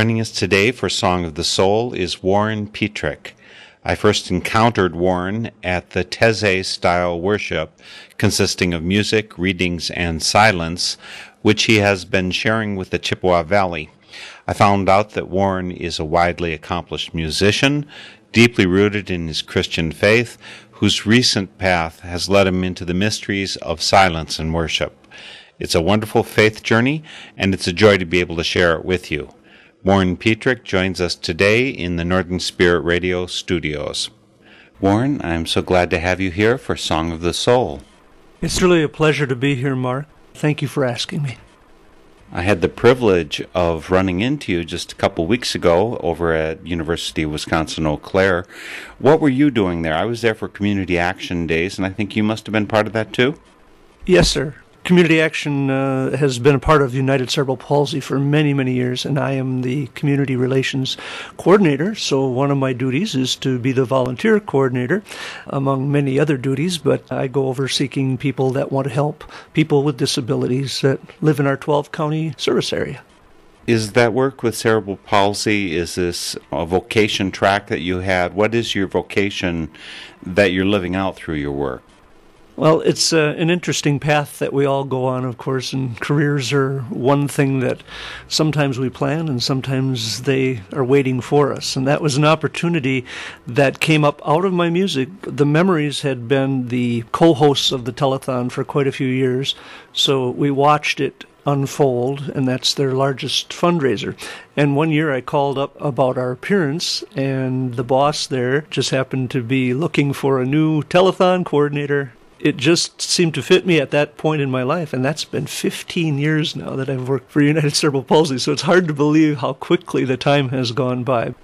Joining us today for Song of the Soul is Warren Petrick. I first encountered Warren at the Taizé style worship, consisting of music, readings, and silence, which he has been sharing with the Chippewa Valley. I found out that Warren is a widely accomplished musician, deeply rooted in his Christian faith, whose recent path has led him into the mysteries of silence and worship. It's a wonderful faith journey, and it's a joy to be able to share it with you. Warren Petrick joins us today in the Northern Spirit Radio studios. Warren, I'm so glad to have you here for Song of the Soul. It's really a pleasure to be here, Mark. Thank you for asking me. I had the privilege of running into you just a couple weeks ago over at University of Wisconsin Eau Claire. What were you doing there? I was there for Community Action Days, and I think you must have been part of that too. Yes, sir. Community Action uh, has been a part of United Cerebral Palsy for many, many years, and I am the Community Relations Coordinator. So, one of my duties is to be the volunteer coordinator, among many other duties, but I go over seeking people that want to help people with disabilities that live in our 12 county service area. Is that work with cerebral palsy? Is this a vocation track that you had? What is your vocation that you're living out through your work? Well, it's uh, an interesting path that we all go on, of course, and careers are one thing that sometimes we plan and sometimes they are waiting for us. And that was an opportunity that came up out of my music. The Memories had been the co hosts of the telethon for quite a few years, so we watched it unfold, and that's their largest fundraiser. And one year I called up about our appearance, and the boss there just happened to be looking for a new telethon coordinator it just seemed to fit me at that point in my life, and that's been 15 years now that I've worked for United Cerebral Palsy, so it's hard to believe how quickly the time has gone by.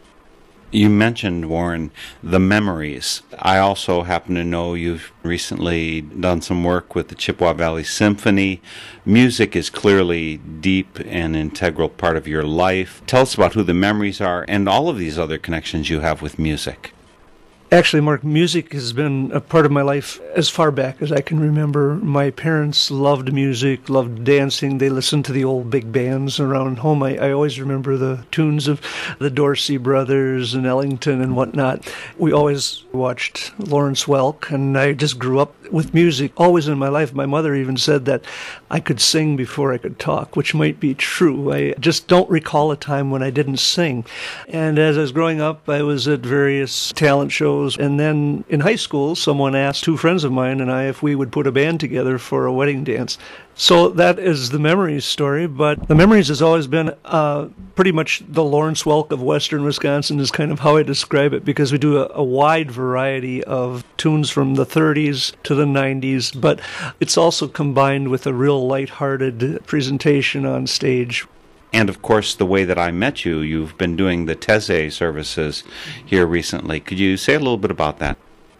You mentioned, Warren, the memories. I also happen to know you've recently done some work with the Chippewa Valley Symphony. Music is clearly deep and integral part of your life. Tell us about who the memories are and all of these other connections you have with music. Actually, Mark, music has been a part of my life as far back as I can remember. My parents loved music, loved dancing. They listened to the old big bands around home. I, I always remember the tunes of the Dorsey brothers and Ellington and whatnot. We always watched Lawrence Welk, and I just grew up with music always in my life. My mother even said that I could sing before I could talk, which might be true. I just don't recall a time when I didn't sing. And as I was growing up, I was at various talent shows. And then in high school, someone asked two friends of mine and I if we would put a band together for a wedding dance. So that is the memories story. But the memories has always been uh, pretty much the Lawrence Welk of Western Wisconsin is kind of how I describe it because we do a, a wide variety of tunes from the 30s to the 90s, but it's also combined with a real light-hearted presentation on stage and of course, the way that I met you, you've been doing the Taizé services here recently. Could you say a little bit about that?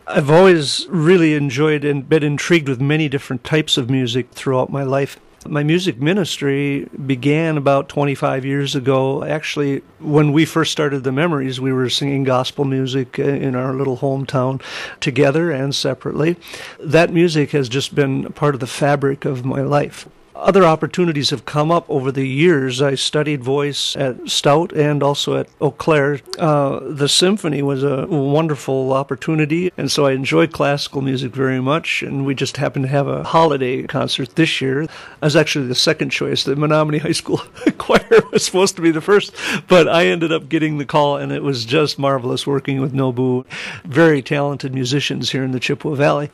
I've always really enjoyed and been intrigued with many different types of music throughout my life. My music ministry began about 25 years ago. Actually, when we first started the Memories, we were singing gospel music uh, in our little hometown together and separately. That music has just been part of the fabric of my life other opportunities have come up over the years. I studied voice at Stout and also at Eau Claire. Uh, the symphony was a wonderful opportunity, and so I enjoy classical music very much. And we just happened to have a holiday concert this year. I was actually the second choice. The Menomonie High School choir was supposed to be the first, but I ended up getting the call, and it was just marvelous working with Nobu. Very talented musicians here in the Chippewa Valley.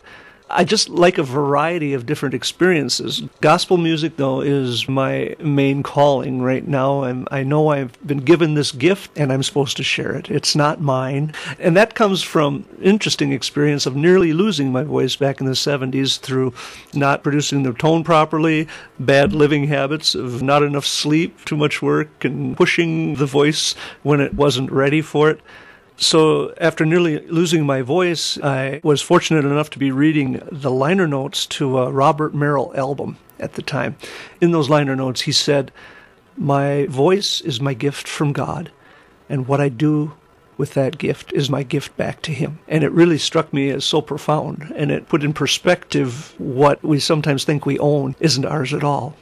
I just like a variety of different experiences. Gospel music, though, is my main calling right now. And I know I've been given this gift and I'm supposed to share it. It's not mine. And that comes from interesting experience of nearly losing my voice back in the 70s through not producing the tone properly, bad living habits of not enough sleep, too much work, and pushing the voice when it wasn't ready for it. So, after nearly losing my voice, I was fortunate enough to be reading the liner notes to a Robert Merrill album at the time. In those liner notes, he said, My voice is my gift from God, and what I do with that gift is my gift back to him. And it really struck me as so profound, and it put in perspective what we sometimes think we own isn't ours at all.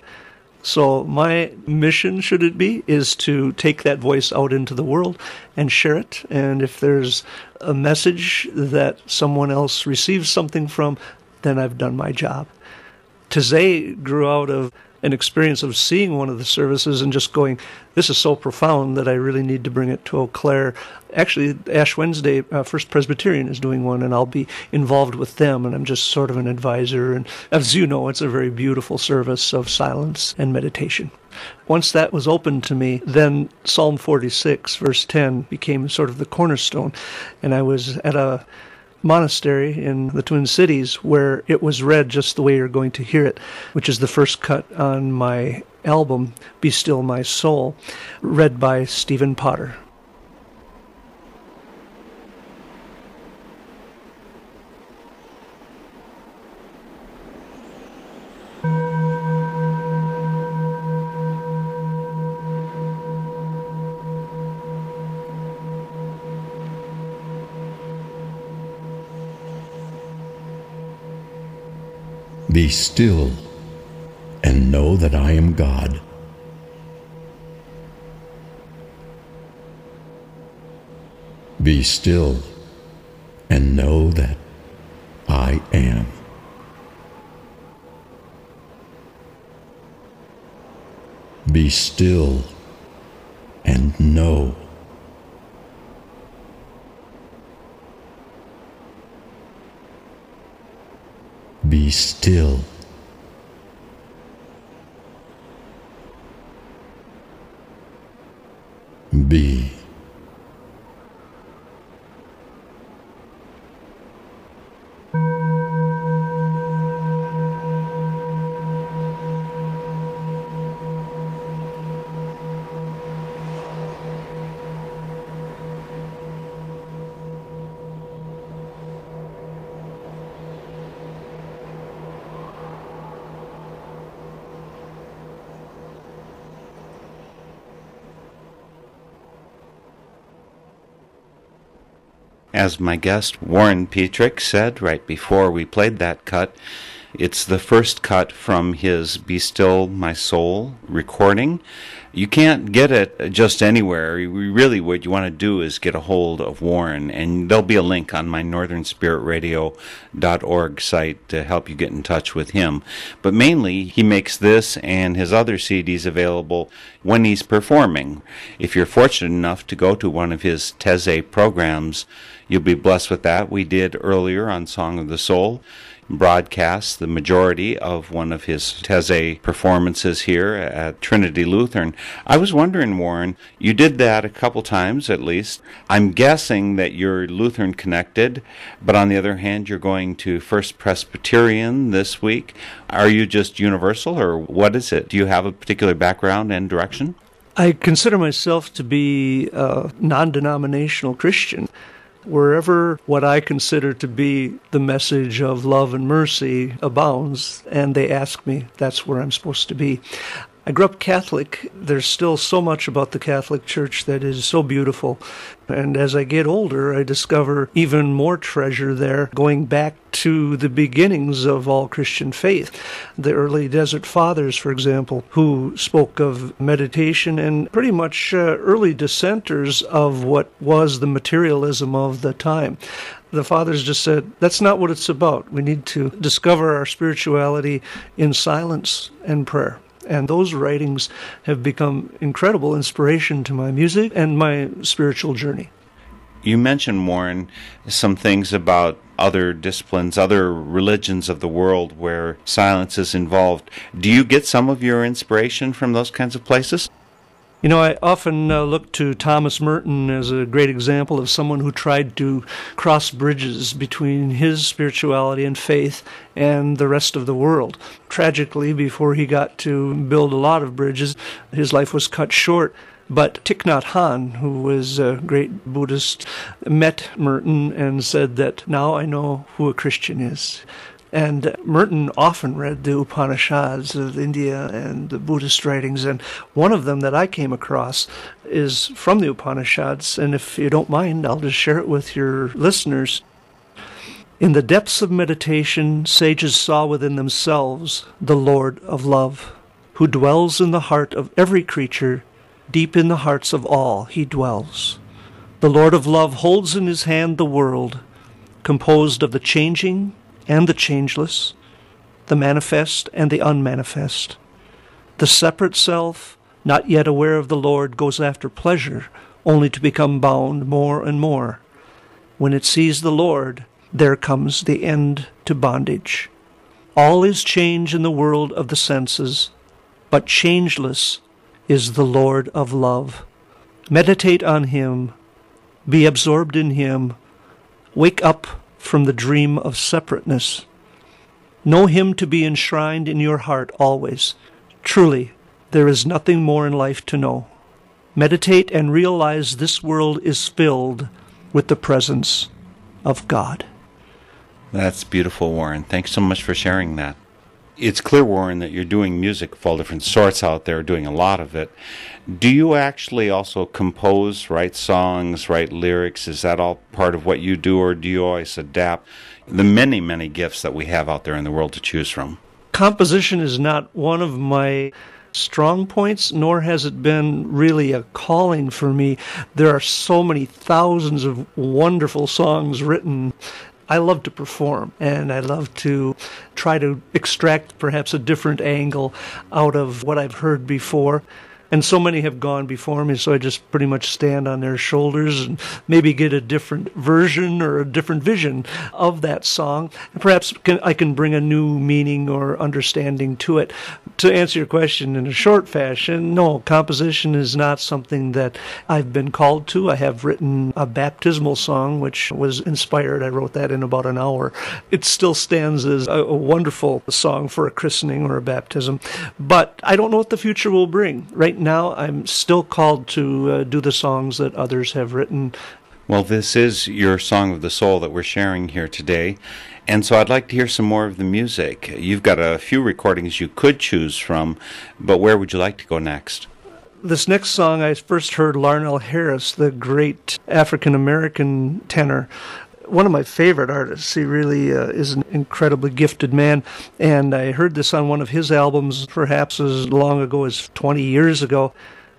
So, my mission, should it be, is to take that voice out into the world and share it. And if there's a message that someone else receives something from, then I've done my job. Taizé grew out of an experience of seeing one of the services and just going, this is so profound that I really need to bring it to Eau Claire. Actually, Ash Wednesday, uh, First Presbyterian is doing one, and I'll be involved with them, and I'm just sort of an advisor. And as you know, it's a very beautiful service of silence and meditation. Once that was open to me, then Psalm 46, verse 10, became sort of the cornerstone. And I was at a monastery in the Twin Cities where it was read just the way you're going to hear it, which is the first cut on my album, Be Still My Soul, read by Stephen Potter. Be still and know that I am God. Be still and know that I am. Be still and know Be still. Be. As my guest Warren Petrick said right before we played that cut, it's the first cut from his Be Still My Soul recording. You can't get it just anywhere. Really, what you want to do is get a hold of Warren, and there'll be a link on my northernspiritradio.org site to help you get in touch with him. But mainly, he makes this and his other CDs available when he's performing. If you're fortunate enough to go to one of his Taizé programs, you'll be blessed with that. We did earlier on Song of the Soul broadcast the majority of one of his Taizé performances here at Trinity Lutheran. I was wondering, Warren, you did that a couple times at least. I'm guessing that you're Lutheran connected, but on the other hand, you're going to First Presbyterian this week. Are you just universal, or what is it? Do you have a particular background and direction? I consider myself to be a non denominational Christian wherever what I consider to be the message of love and mercy abounds, and they ask me, that's where I'm supposed to be. I grew up Catholic. There's still so much about the Catholic Church that is so beautiful. And as I get older, I discover even more treasure there, going back to the beginnings of all Christian faith. The early Desert Fathers, for example, who spoke of meditation and pretty much uh, early dissenters of what was the materialism of the time the fathers just said that's not what it's about. We need to discover our spirituality in silence and prayer. And those writings have become incredible inspiration to my music and my spiritual journey. You mentioned, Warren, some things about other disciplines, other religions of the world where silence is involved. Do you get some of your inspiration from those kinds of places? You know, I often uh, look to Thomas Merton as a great example of someone who tried to cross bridges between his spirituality and faith and the rest of the world. Tragically, before he got to build a lot of bridges, his life was cut short. But Thich Nhat Hanh, who was a great Buddhist, met Merton and said that now I know who a Christian is. And Merton often read the Upanishads of India and the Buddhist writings, and one of them that I came across is from the Upanishads. And if you don't mind, I'll just share it with your listeners. In the depths of meditation, sages saw within themselves the Lord of love, who dwells in the heart of every creature, deep in the hearts of all he dwells. The Lord of love holds in his hand the world, composed of the changing and the changeless, the manifest and the unmanifest. The separate self, not yet aware of the Lord, goes after pleasure, only to become bound more and more. When it sees the Lord, there comes the end to bondage. All is change in the world of the senses, but changeless is the Lord of love. Meditate on Him, be absorbed in Him, wake up from the dream of separateness. Know Him to be enshrined in your heart always. Truly, there is nothing more in life to know. Meditate and realize this world is filled with the presence of God. That's beautiful, Warren. Thanks so much for sharing that. It's clear, Warren, that you're doing music of all different sorts out there, doing a lot of it. Do you actually also compose, write songs, write lyrics? Is that all part of what you do, or do you always adapt the many, many gifts that we have out there in the world to choose from? Composition is not one of my strong points, nor has it been really a calling for me. There are so many thousands of wonderful songs written. I love to perform and I love to try to extract perhaps a different angle out of what I've heard before and so many have gone before me, so I just pretty much stand on their shoulders and maybe get a different version or a different vision of that song. And perhaps can, I can bring a new meaning or understanding to it. To answer your question in a short fashion, no, composition is not something that I've been called to. I have written a baptismal song, which was inspired. I wrote that in about an hour. It still stands as a, a wonderful song for a christening or a baptism, but I don't know what the future will bring. Right now I'm still called to uh, do the songs that others have written. Well, this is your Song of the Soul that we're sharing here today. And so I'd like to hear some more of the music. You've got a few recordings you could choose from, but where would you like to go next? This next song, I first heard Larnell Harris, the great African American tenor, one of my favorite artists. He really uh, is an incredibly gifted man. And I heard this on one of his albums, perhaps as long ago as 20 years ago.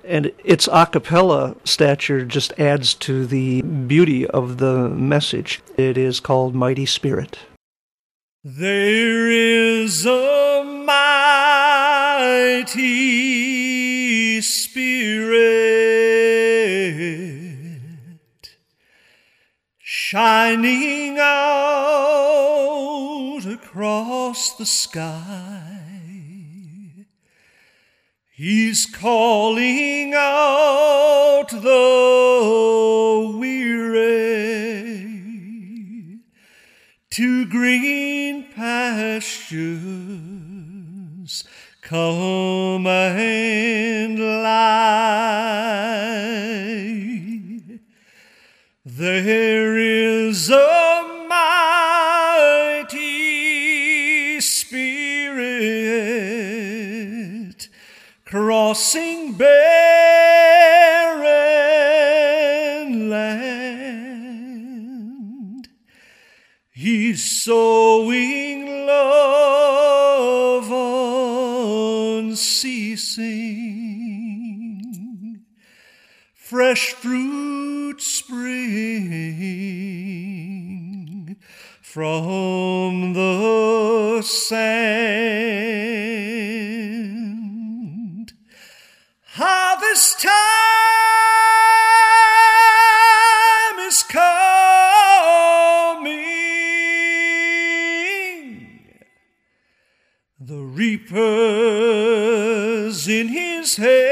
And its a cappella stature just adds to the beauty of the message. It is called Mighty Spirit. There is a mighty shining out across the sky. He's calling out the weary to green pastures. Come and lie. There is a mighty spirit crossing barren land. He's sowing love unceasing, fresh fruit spring from the sand. Harvest time is coming. The reaper's in his hand.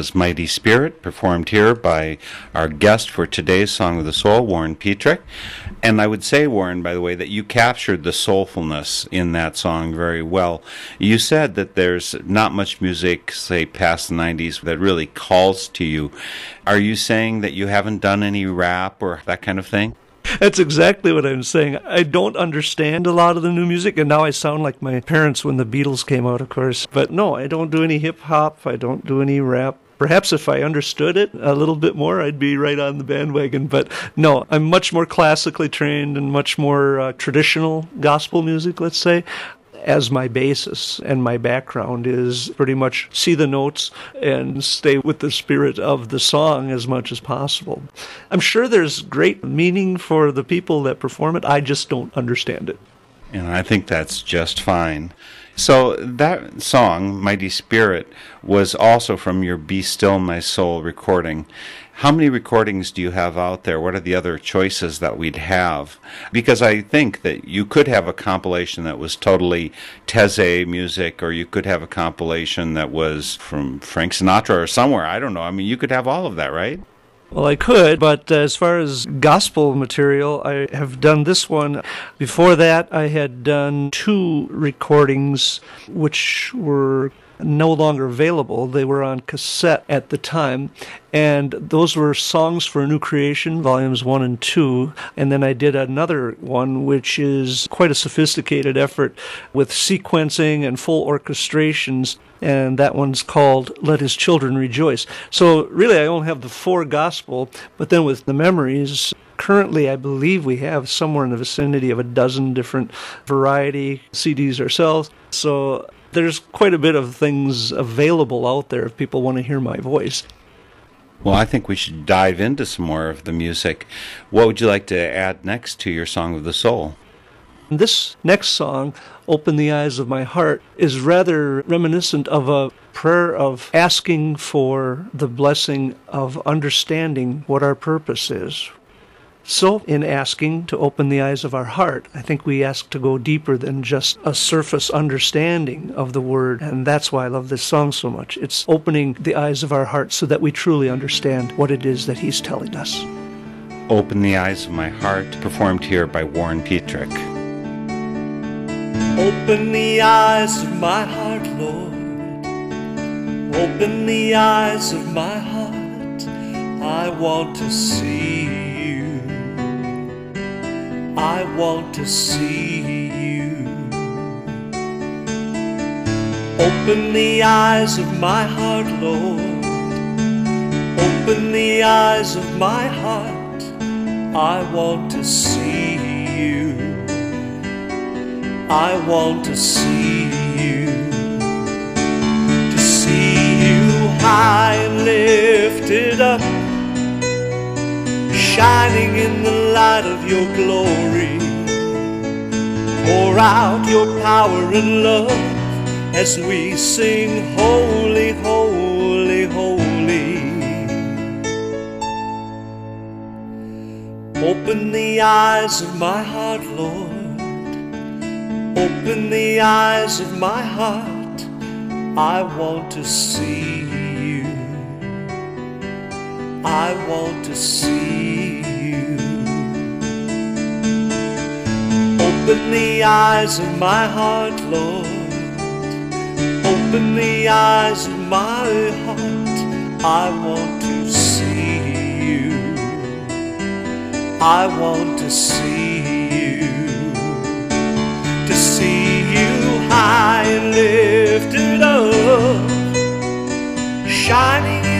Was Mighty Spirit, performed here by our guest for today's Song of the Soul, Warren Petrick. And I would say, Warren, by the way, that you captured the soulfulness in that song very well. You said that there's not much music, say, past the 90s, that really calls to you. Are you saying that you haven't done any rap or that kind of thing? That's exactly what I'm saying. I don't understand a lot of the new music, and now I sound like my parents when the Beatles came out, of course. But no, I don't do any hip hop. I don't do any rap. Perhaps if I understood it a little bit more, I'd be right on the bandwagon. But no, I'm much more classically trained and much more uh, traditional gospel music, let's say as my basis and my background is pretty much see the notes and stay with the spirit of the song as much as possible. I'm sure there's great meaning for the people that perform it. I just don't understand it. And I think that's just fine. So that song, Mighty Spirit, was also from your Be Still My Soul recording. How many recordings do you have out there? What are the other choices that we'd have? Because I think that you could have a compilation that was totally Taizé music, or you could have a compilation that was from Frank Sinatra or somewhere. I don't know. I mean, you could have all of that, right? Well, I could, but uh, as far as gospel material, I have done this one. Before that, I had done two recordings which were no longer available. They were on cassette at the time, and those were Songs for a New Creation, volumes one and two. And then I did another one, which is quite a sophisticated effort with sequencing and full orchestrations. And that one's called Let His Children Rejoice. So really, I only have the four gospel, but then with the memories, currently I believe we have somewhere in the vicinity of a dozen different variety CDs ourselves. So there's quite a bit of things available out there if people want to hear my voice. Well, I think we should dive into some more of the music. What would you like to add next to your Song of the Soul? This next song, Open the Eyes of My Heart, is rather reminiscent of a prayer of asking for the blessing of understanding what our purpose is. So, in asking to open the eyes of our heart, I think we ask to go deeper than just a surface understanding of the Word. And that's why I love this song so much. It's opening the eyes of our heart so that we truly understand what it is that He's telling us. Open the Eyes of My Heart, performed here by Warren Petrick. Open the eyes of my heart, Lord. Open the eyes of my heart. I want to see you. I want to see you. Open the eyes of my heart, Lord. Open the eyes of my heart. I want to see you. I want to see you. To see you high and lifted up, shining in the light of your glory. Pour out your power and love as we sing, Holy, Holy, Holy. Open the eyes of my heart, Lord. Open the eyes of my heart. I want to see you. I want to see you. Open the eyes of my heart, Lord. Open the eyes of my heart. I want to see you. I want to see you. To see you high and lifted up, shining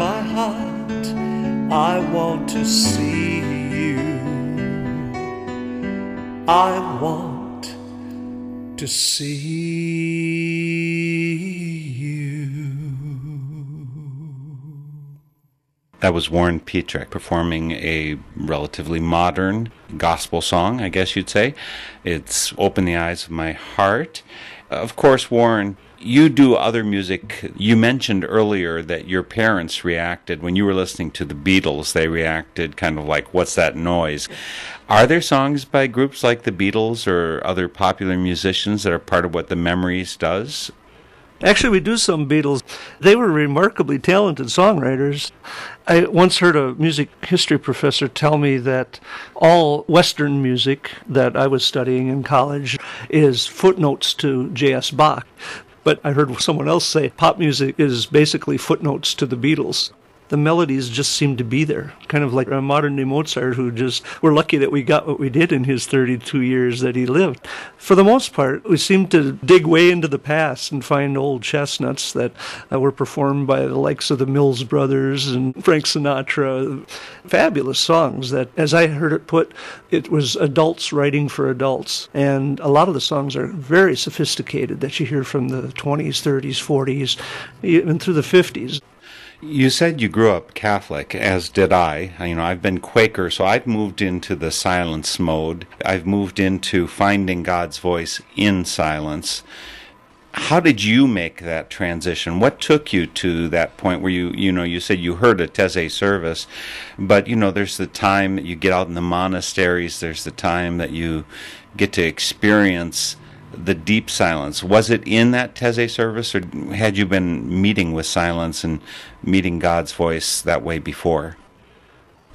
My heart. I want to see you. I want to see you. That was Warren Petrick performing a relatively modern gospel song, I guess you'd say. It's Open the Eyes of My Heart. Of course, Warren, you do other music. You mentioned earlier that your parents reacted when you were listening to the Beatles, they reacted kind of like, What's that noise? Are there songs by groups like the Beatles or other popular musicians that are part of what the Memories does? Actually, we do some Beatles. They were remarkably talented songwriters. I once heard a music history professor tell me that all Western music that I was studying in college is footnotes to J.S. Bach. But I heard someone else say pop music is basically footnotes to the Beatles. The melodies just seem to be there, kind of like a modern day Mozart who just, we're lucky that we got what we did in his 32 years that he lived. For the most part, we seem to dig way into the past and find old chestnuts that uh, were performed by the likes of the Mills Brothers and Frank Sinatra. Fabulous songs that, as I heard it put, it was adults writing for adults. And a lot of the songs are very sophisticated that you hear from the 20s, 30s, 40s, even through the 50s. You said you grew up Catholic, as did I. You know, I've been Quaker, so I've moved into the silence mode. I've moved into finding God's voice in silence. How did you make that transition? What took you to that point where you, you know, you said you heard a Taizé service, but you know, there's the time that you get out in the monasteries, there's the time that you get to experience the deep silence. Was it in that Taizé service, or had you been meeting with silence and meeting God's voice that way before?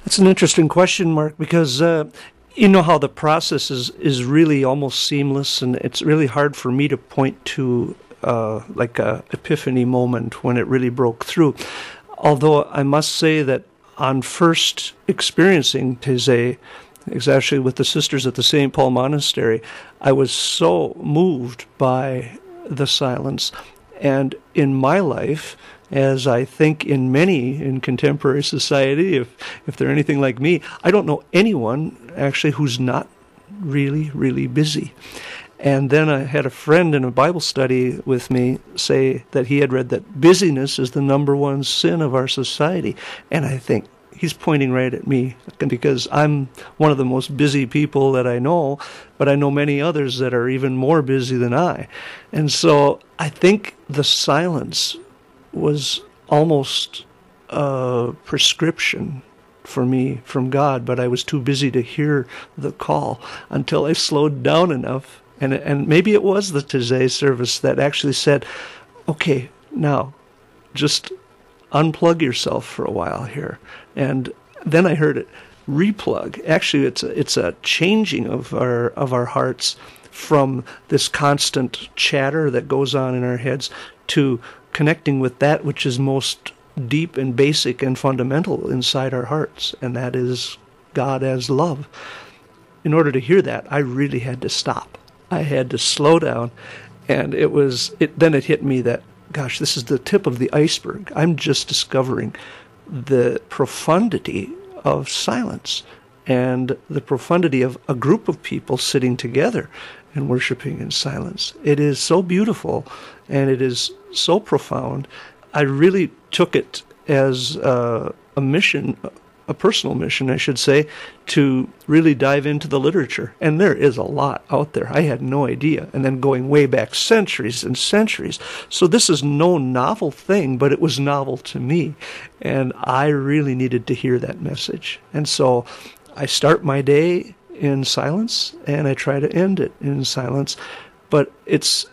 That's an interesting question, Mark, because uh, you know how the process is, is really almost seamless, and it's really hard for me to point to uh, like a epiphany moment when it really broke through. Although I must say that on first experiencing Taizé, actually with the sisters at the St. Paul Monastery, I was so moved by the silence. And in my life, as I think in many in contemporary society, if, if they're anything like me, I don't know anyone actually who's not really, really busy. And then I had a friend in a Bible study with me say that he had read that busyness is the number one sin of our society. And I think, he's pointing right at me because I'm one of the most busy people that I know, but I know many others that are even more busy than I. And so I think the silence was almost a prescription for me from God, but I was too busy to hear the call until I slowed down enough. And, and maybe it was the Taizé service that actually said, okay, now just unplug yourself for a while here. And then I heard it replug. Actually, it's a, it's a changing of our of our hearts from this constant chatter that goes on in our heads to connecting with that which is most deep and basic and fundamental inside our hearts, and that is God as love. In order to hear that, I really had to stop. I had to slow down, and it was it. Then it hit me that gosh, this is the tip of the iceberg. I'm just discovering the profundity of silence and the profundity of a group of people sitting together and worshiping in silence. It is so beautiful and it is so profound. I really took it as uh, a mission a personal mission, I should say, to really dive into the literature. And there is a lot out there. I had no idea. And then going way back centuries and centuries. So this is no novel thing, but it was novel to me. And I really needed to hear that message. And so I start my day in silence and I try to end it in silence. But it's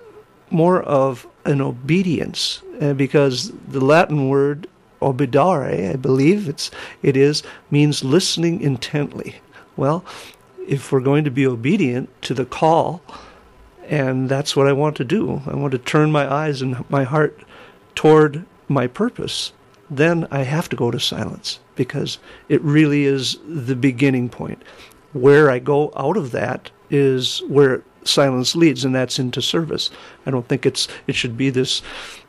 more of an obedience uh, because the Latin word obidare, I believe it's it is means listening intently. Well, if we're going to be obedient to the call, and that's what I want to do, I want to turn my eyes and my heart toward my purpose, then I have to go to silence because it really is the beginning point. Where I go out of that is where silence leads, and that's into service. I don't think it's it should be this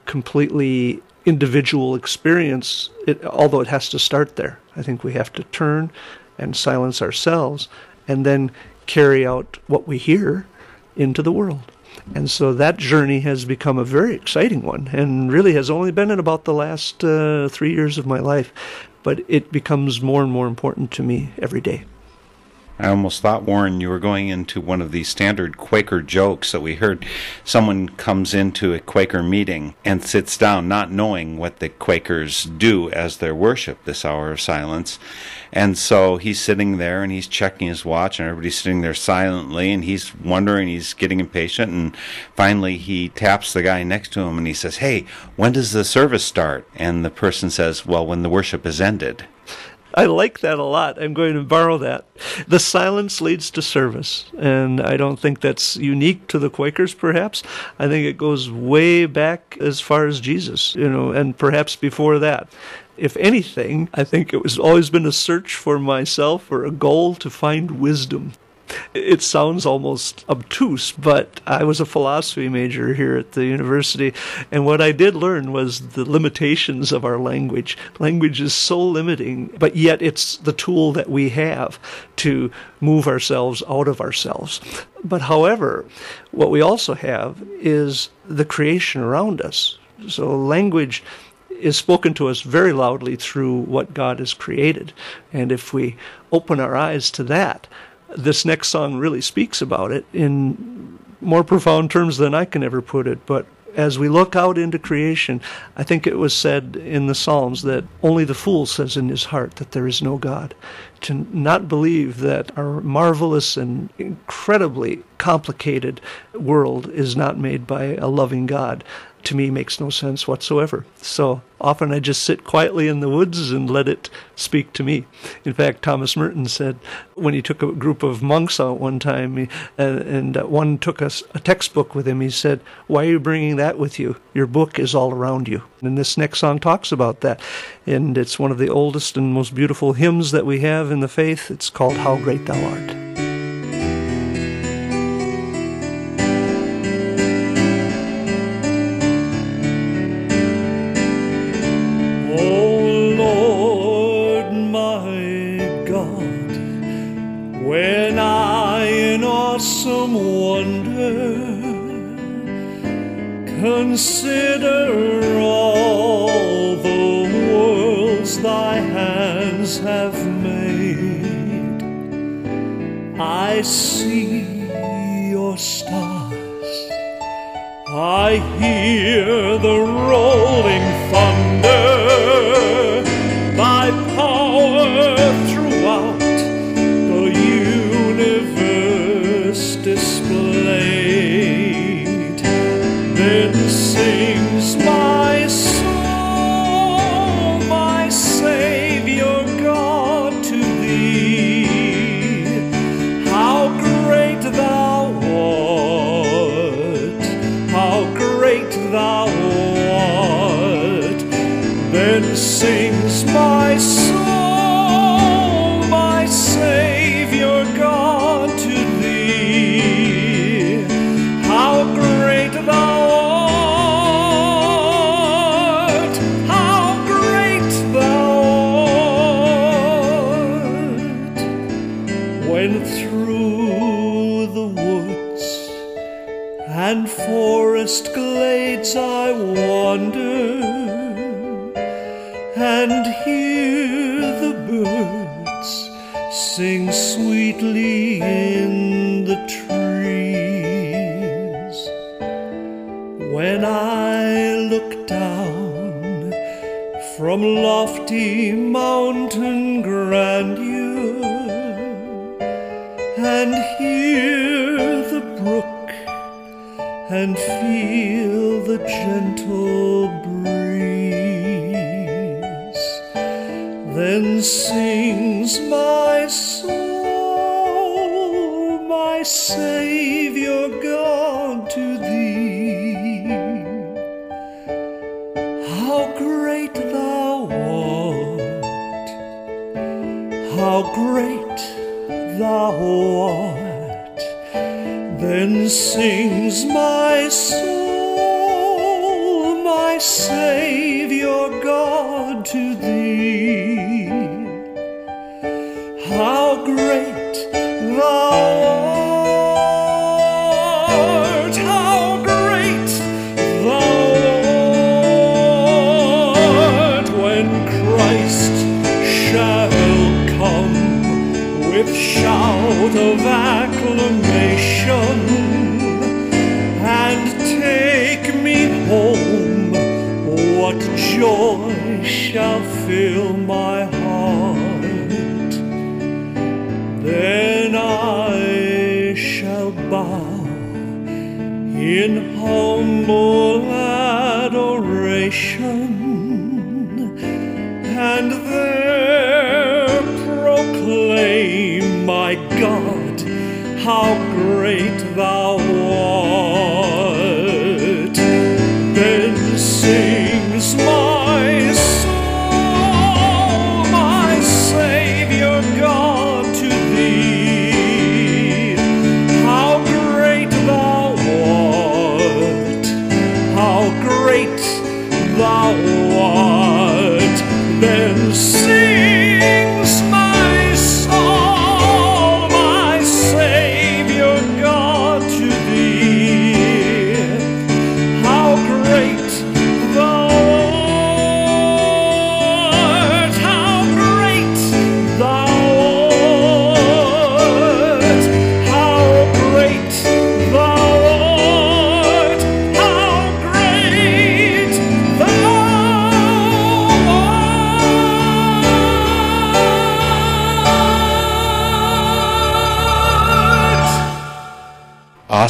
completely individual experience, it, although it has to start there. I think we have to turn and silence ourselves and then carry out what we hear into the world. And so that journey has become a very exciting one and really has only been in about the last uh, three years of my life. But it becomes more and more important to me every day. I almost thought, Warren, you were going into one of these standard Quaker jokes that we heard. Someone comes into a Quaker meeting and sits down, not knowing what the Quakers do as their worship, this hour of silence. And so he's sitting there and he's checking his watch, and everybody's sitting there silently, and he's wondering, he's getting impatient. And finally, he taps the guy next to him and he says, Hey, when does the service start? And the person says, Well, when the worship is ended. I like that a lot. I'm going to borrow that. The silence leads to service, and I don't think that's unique to the Quakers. Perhaps I think it goes way back as far as Jesus, you know, and perhaps before that. If anything, I think it was always been a search for myself or a goal to find wisdom. It sounds almost obtuse, but I was a philosophy major here at the university, and what I did learn was the limitations of our language. Language is so limiting, but yet it's the tool that we have to move ourselves out of ourselves. But however, what we also have is the creation around us. So language is spoken to us very loudly through what God has created. And if we open our eyes to that, this next song really speaks about it in more profound terms than I can ever put it. But as we look out into creation, I think it was said in the Psalms that only the fool says in his heart that there is no God. To not believe that our marvelous and incredibly complicated world is not made by a loving God to me makes no sense whatsoever. So often I just sit quietly in the woods and let it speak to me. In fact, Thomas Merton said when he took a group of monks out one time, uh, and uh, one took a, a textbook with him, he said, Why are you bringing that with you? Your book is all around you. And this next song talks about that. And it's one of the oldest and most beautiful hymns that we have in the faith. It's called How Great Thou Art. Consider all the worlds thy hands have made, I see your stars. I hear the rolling How great thou art! Then sings my soul, my Savior God, to thee. How great shout of acclamation and take me home, what joy shall fill my heart? Then I shall bow in humble how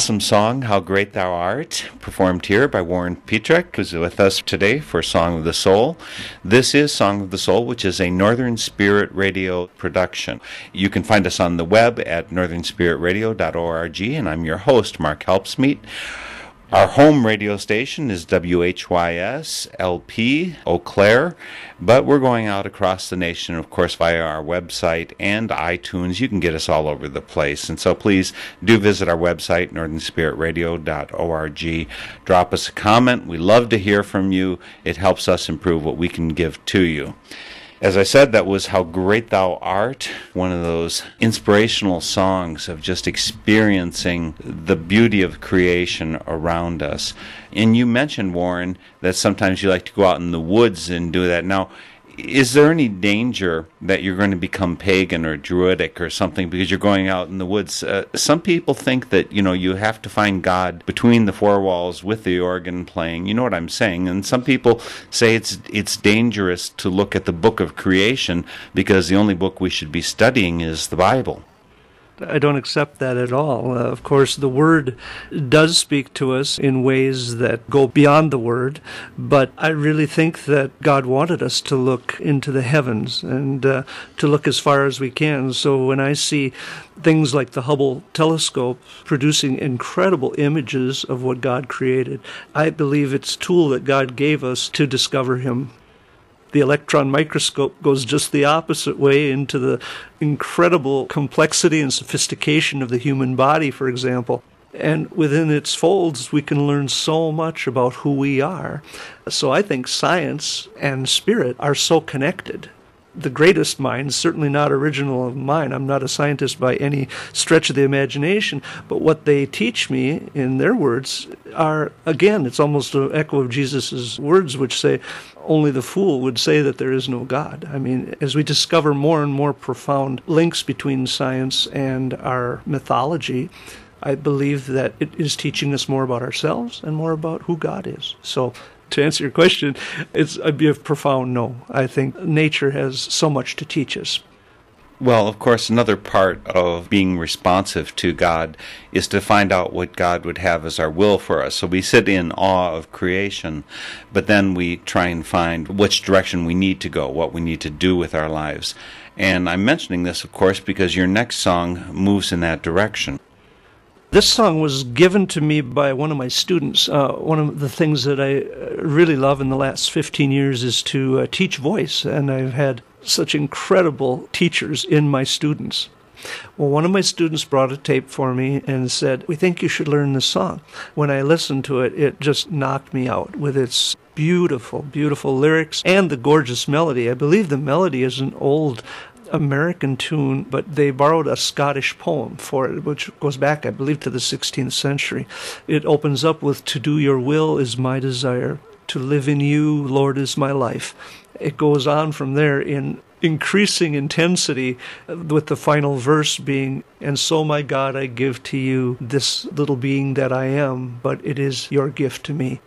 Awesome song, How Great Thou Art, performed here by Warren Petrick, who's with us today for Song of the Soul. This is Song of the Soul, which is a Northern Spirit Radio production. You can find us on the web at northernspiritradio.org, and I'm your host, Mark Helpsmeet. Our home radio station is WHYS LP Eau Claire, but we're going out across the nation, of course, via our website and iTunes. You can get us all over the place. And so please do visit our website, northernspiritradio.org. Drop us a comment. We love to hear from you. It helps us improve what we can give to you. As I said, that was How Great Thou Art, one of those inspirational songs of just experiencing the beauty of creation around us. And you mentioned, Warren, that sometimes you like to go out in the woods and do that. Now, is there any danger that you're going to become pagan or druidic or something because you're going out in the woods? Uh, some people think that you know you have to find God between the four walls with the organ playing. You know what I'm saying? And some people say it's it's dangerous to look at the book of creation because the only book we should be studying is the Bible. I don't accept that at all. Uh, of course, the Word does speak to us in ways that go beyond the Word, but I really think that God wanted us to look into the heavens and uh, to look as far as we can. So when I see things like the Hubble telescope producing incredible images of what God created, I believe it's a tool that God gave us to discover Him the electron microscope goes just the opposite way into the incredible complexity and sophistication of the human body, for example. And within its folds, we can learn so much about who we are. So I think science and spirit are so connected the greatest minds, certainly not original of mine. I'm not a scientist by any stretch of the imagination, but what they teach me, in their words, are again, it's almost an echo of Jesus' words, which say, only the fool would say that there is no God. I mean, as we discover more and more profound links between science and our mythology, I believe that it is teaching us more about ourselves and more about who God is. So to answer your question, it's a be a profound no. I think nature has so much to teach us. Well, of course, another part of being responsive to God is to find out what God would have as our will for us. So we sit in awe of creation, but then we try and find which direction we need to go, what we need to do with our lives. And I'm mentioning this, of course, because your next song moves in that direction. This song was given to me by one of my students. Uh, one of the things that I uh, really love in the last 15 years is to uh, teach voice, and I've had such incredible teachers in my students. Well, one of my students brought a tape for me and said, We think you should learn this song. When I listened to it, it just knocked me out with its beautiful, beautiful lyrics and the gorgeous melody. I believe the melody is an old American tune, but they borrowed a Scottish poem for it, which goes back, I believe, to the 16th century. It opens up with, To do your will is my desire, to live in you, Lord, is my life. It goes on from there in increasing intensity, with the final verse being, And so, my God, I give to you this little being that I am, but it is your gift to me.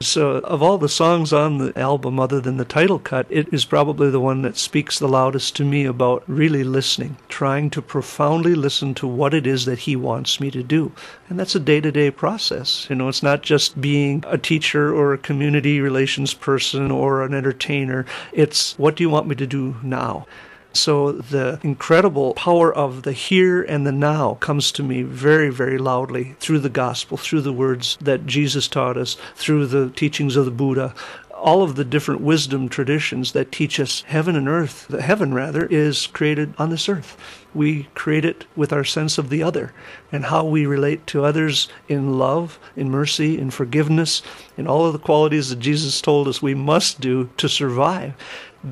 So, of all the songs on the album, other than the title cut, it is probably the one that speaks the loudest to me about really listening, trying to profoundly listen to what it is that he wants me to do. And that's a day to day process. You know, it's not just being a teacher or a community relations person or an entertainer. It's what do you want me to do now? So the incredible power of the here and the now comes to me very, very loudly through the gospel, through the words that Jesus taught us, through the teachings of the Buddha, all of the different wisdom traditions that teach us heaven and earth, the heaven rather, is created on this earth. We create it with our sense of the other and how we relate to others in love, in mercy, in forgiveness, in all of the qualities that Jesus told us we must do to survive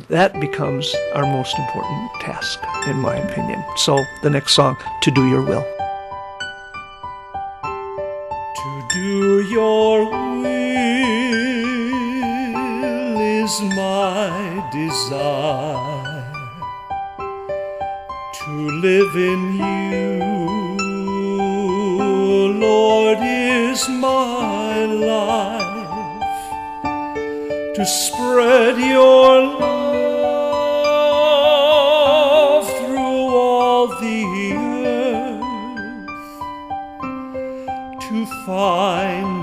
that becomes our most important task, in my opinion. So, the next song, To Do Your Will. To do your will is my desire. To live in you, Lord, is my life to spread your love through all the earth, to find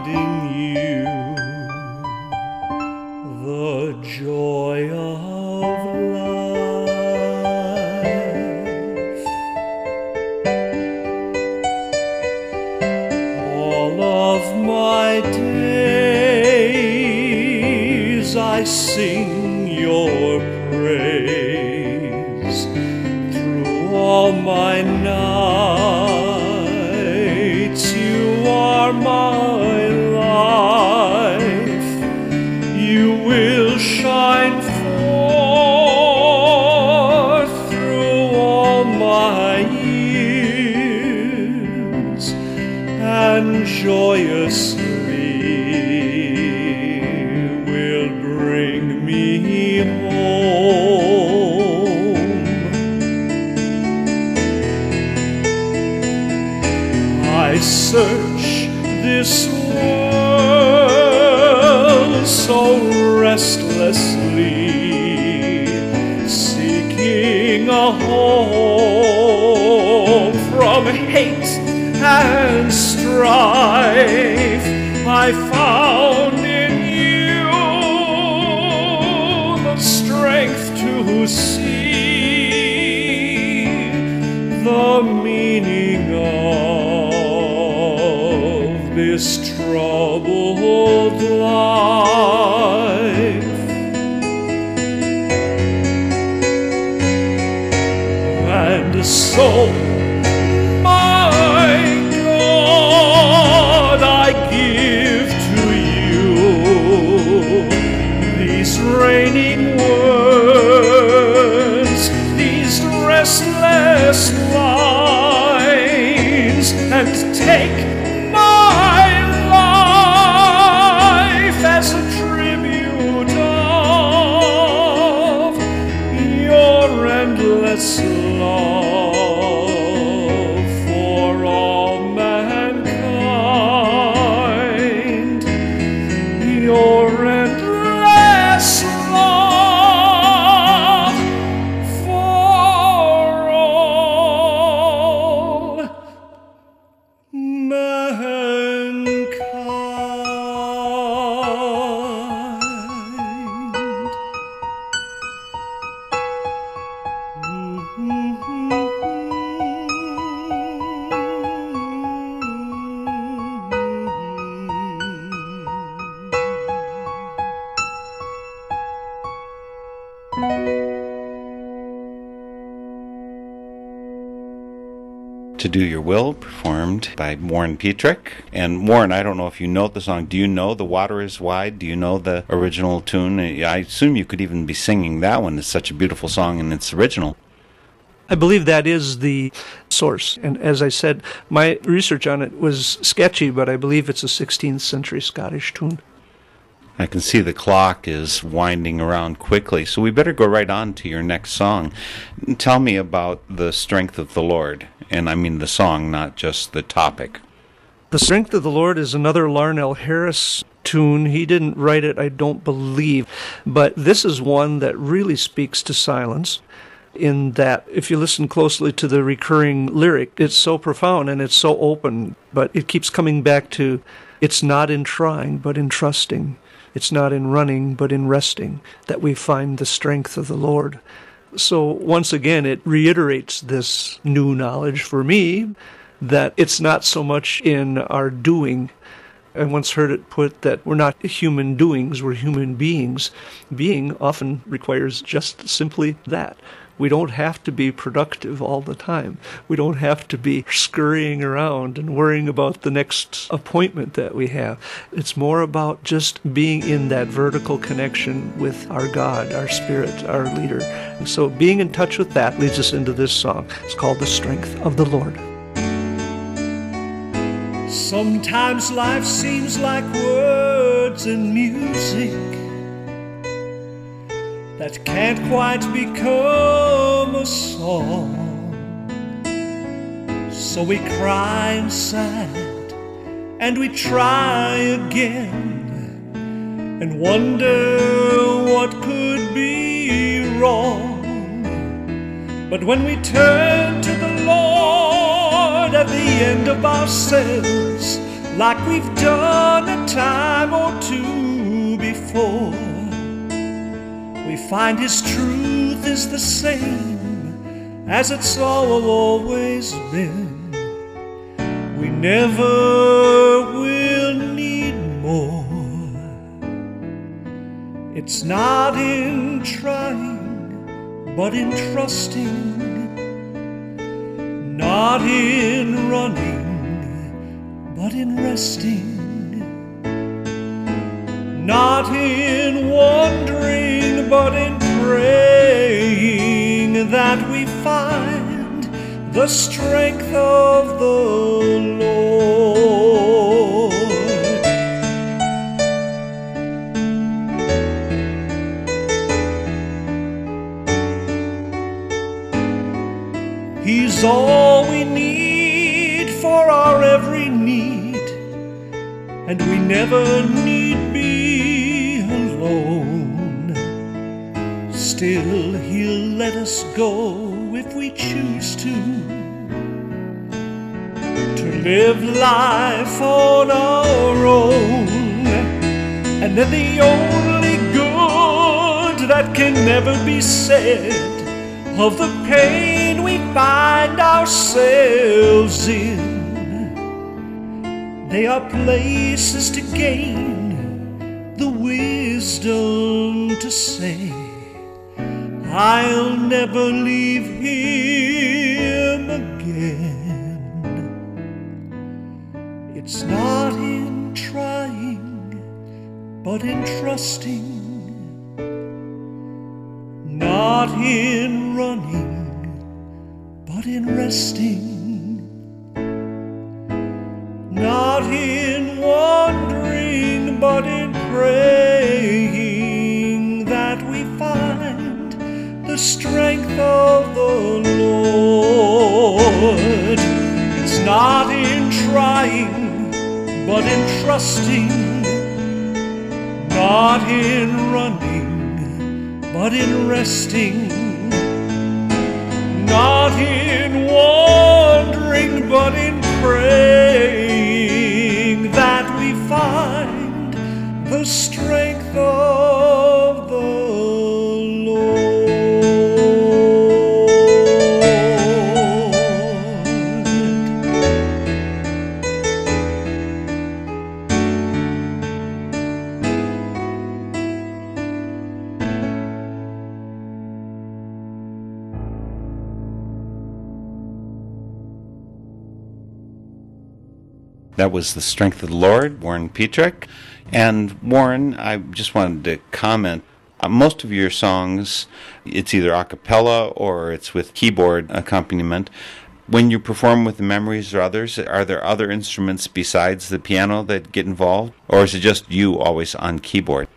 and To Do Your Will, performed by Warren Petrick. And Warren, I don't know if you know the song. Do you know The Water is Wide? Do you know the original tune? I assume you could even be singing that one. It's such a beautiful song and it's original. I believe that is the source. And as I said, my research on it was sketchy, but I believe it's a 16th century Scottish tune. I can see the clock is winding around quickly, so we better go right on to your next song. Tell me about the strength of the Lord, and I mean the song, not just the topic. The Strength of the Lord is another Larnell Harris tune. He didn't write it, I don't believe, but this is one that really speaks to silence. In that, if you listen closely to the recurring lyric, it's so profound and it's so open, but it keeps coming back to it's not in trying, but in trusting. It's not in running, but in resting that we find the strength of the Lord. So, once again, it reiterates this new knowledge for me that it's not so much in our doing. I once heard it put that we're not human doings, we're human beings. Being often requires just simply that. We don't have to be productive all the time. We don't have to be scurrying around and worrying about the next appointment that we have. It's more about just being in that vertical connection with our God, our Spirit, our leader. And so being in touch with that leads us into this song. It's called The Strength of the Lord. Sometimes life seems like words and music that can't quite become a song. So we cry and inside and we try again and wonder what could be wrong. But when we turn to the Lord at the end of ourselves, like we've done a time or two before. We find His truth is the same as it's always been. We never will need more. It's not in trying, but in trusting. Not in running, but in resting. Not in wandering, in praying that we find the strength of the Lord. He's all we need for our every need, and we never Still, He'll let us go if we choose to, to live life on our own. And then the only good that can never be said of the pain we find ourselves in. They are places to gain the wisdom to say, I'll never leave him again. It's not in trying, but in trusting not in running, but in resting, but in trusting, not in running but in resting, That was The Strength of the Lord, Warren Petrick. And Warren, I just wanted to comment. uh, Most of your songs, it's either a cappella or it's with keyboard accompaniment. When you perform with the memories or others, are there other instruments besides the piano that get involved? Or is it just you always on keyboard?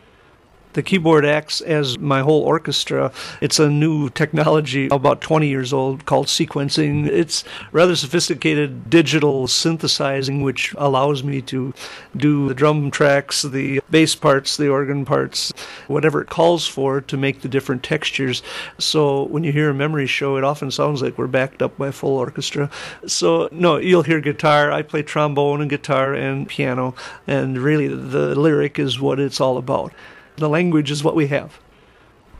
The keyboard acts as my whole orchestra. It's a new technology, about 20 years old, called sequencing. It's rather sophisticated digital synthesizing, which allows me to do the drum tracks, the bass parts, the organ parts, whatever it calls for to make the different textures. So when you hear a memory show, it often sounds like we're backed up by a full orchestra. So, no, you'll hear guitar. I play trombone and guitar and piano, and really the lyric is what it's all about. The language is what we have.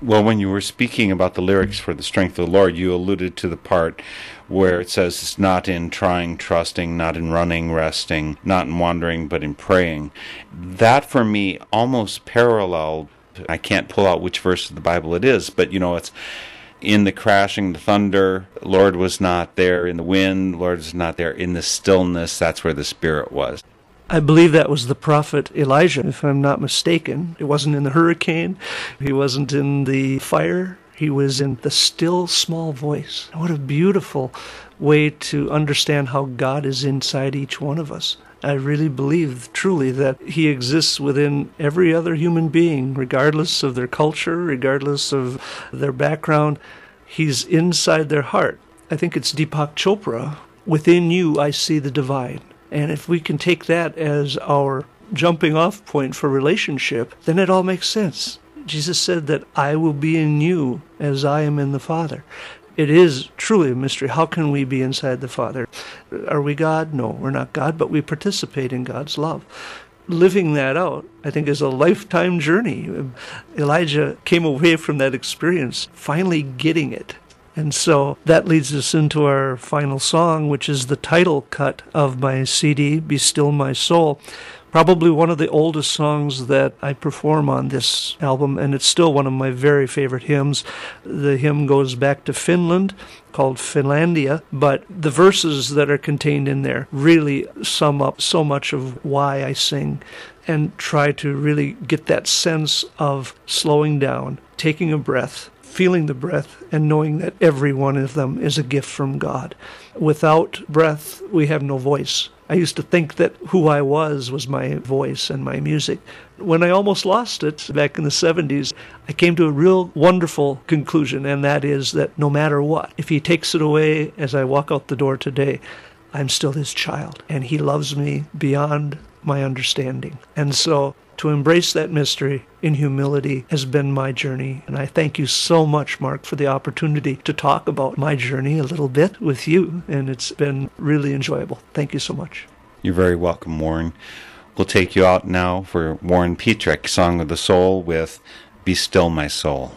Well, when you were speaking about the lyrics for The Strength of the Lord, you alluded to the part where it says it's not in trying, trusting, not in running, resting, not in wandering, but in praying. That for me almost paralleled, I can't pull out which verse of the Bible it is, but you know, it's in the crashing, the thunder, Lord was not there. In the wind, Lord was not there. In the stillness, that's where the Spirit was. I believe that was the prophet Elijah, if I'm not mistaken. It wasn't in the hurricane, he wasn't in the fire, he was in the still small voice. What a beautiful way to understand how God is inside each one of us. I really believe truly that He exists within every other human being, regardless of their culture, regardless of their background. He's inside their heart. I think it's Deepak Chopra. Within you, I see the divine. And if we can take that as our jumping off point for relationship, then it all makes sense. Jesus said that I will be in you as I am in the Father. It is truly a mystery. How can we be inside the Father? Are we God? No, we're not God, but we participate in God's love. Living that out, I think, is a lifetime journey. Elijah came away from that experience finally getting it. And so that leads us into our final song, which is the title cut of my CD, Be Still My Soul. Probably one of the oldest songs that I perform on this album, and it's still one of my very favorite hymns. The hymn goes back to Finland, called Finlandia, but the verses that are contained in there really sum up so much of why I sing and try to really get that sense of slowing down, taking a breath, feeling the breath, and knowing that every one of them is a gift from God. Without breath, we have no voice. I used to think that who I was was my voice and my music. When I almost lost it back in the 70s, I came to a real wonderful conclusion, and that is that no matter what, if He takes it away as I walk out the door today, I'm still His child, and He loves me beyond my understanding. And so to embrace that mystery in humility has been my journey. And I thank you so much, Mark, for the opportunity to talk about my journey a little bit with you. And it's been really enjoyable. Thank you so much. You're very welcome, Warren. We'll take you out now for Warren Petrick, Song of the Soul, with Be Still My Soul.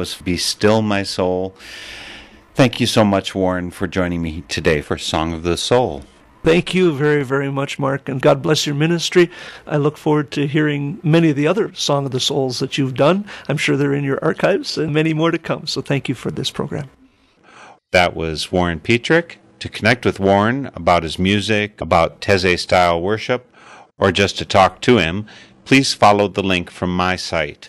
Was Be Still My Soul. Thank you so much, Warren, for joining me today for Song of the Soul. Thank you very, very much, Mark, and God bless your ministry. I look forward to hearing many of the other Song of the Souls that you've done. I'm sure they're in your archives and many more to come. So thank you for this program. That was Warren Petrick. To connect with Warren about his music, about Taizé style worship, or just to talk to him, please follow the link from my site,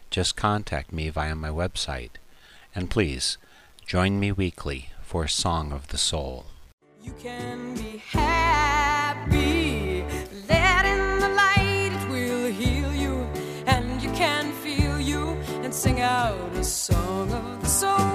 Just contact me via my website. And please, join me weekly for Song of the Soul. You can be happy. Let in the light, it will heal you. And you can feel you and sing out a song of the soul.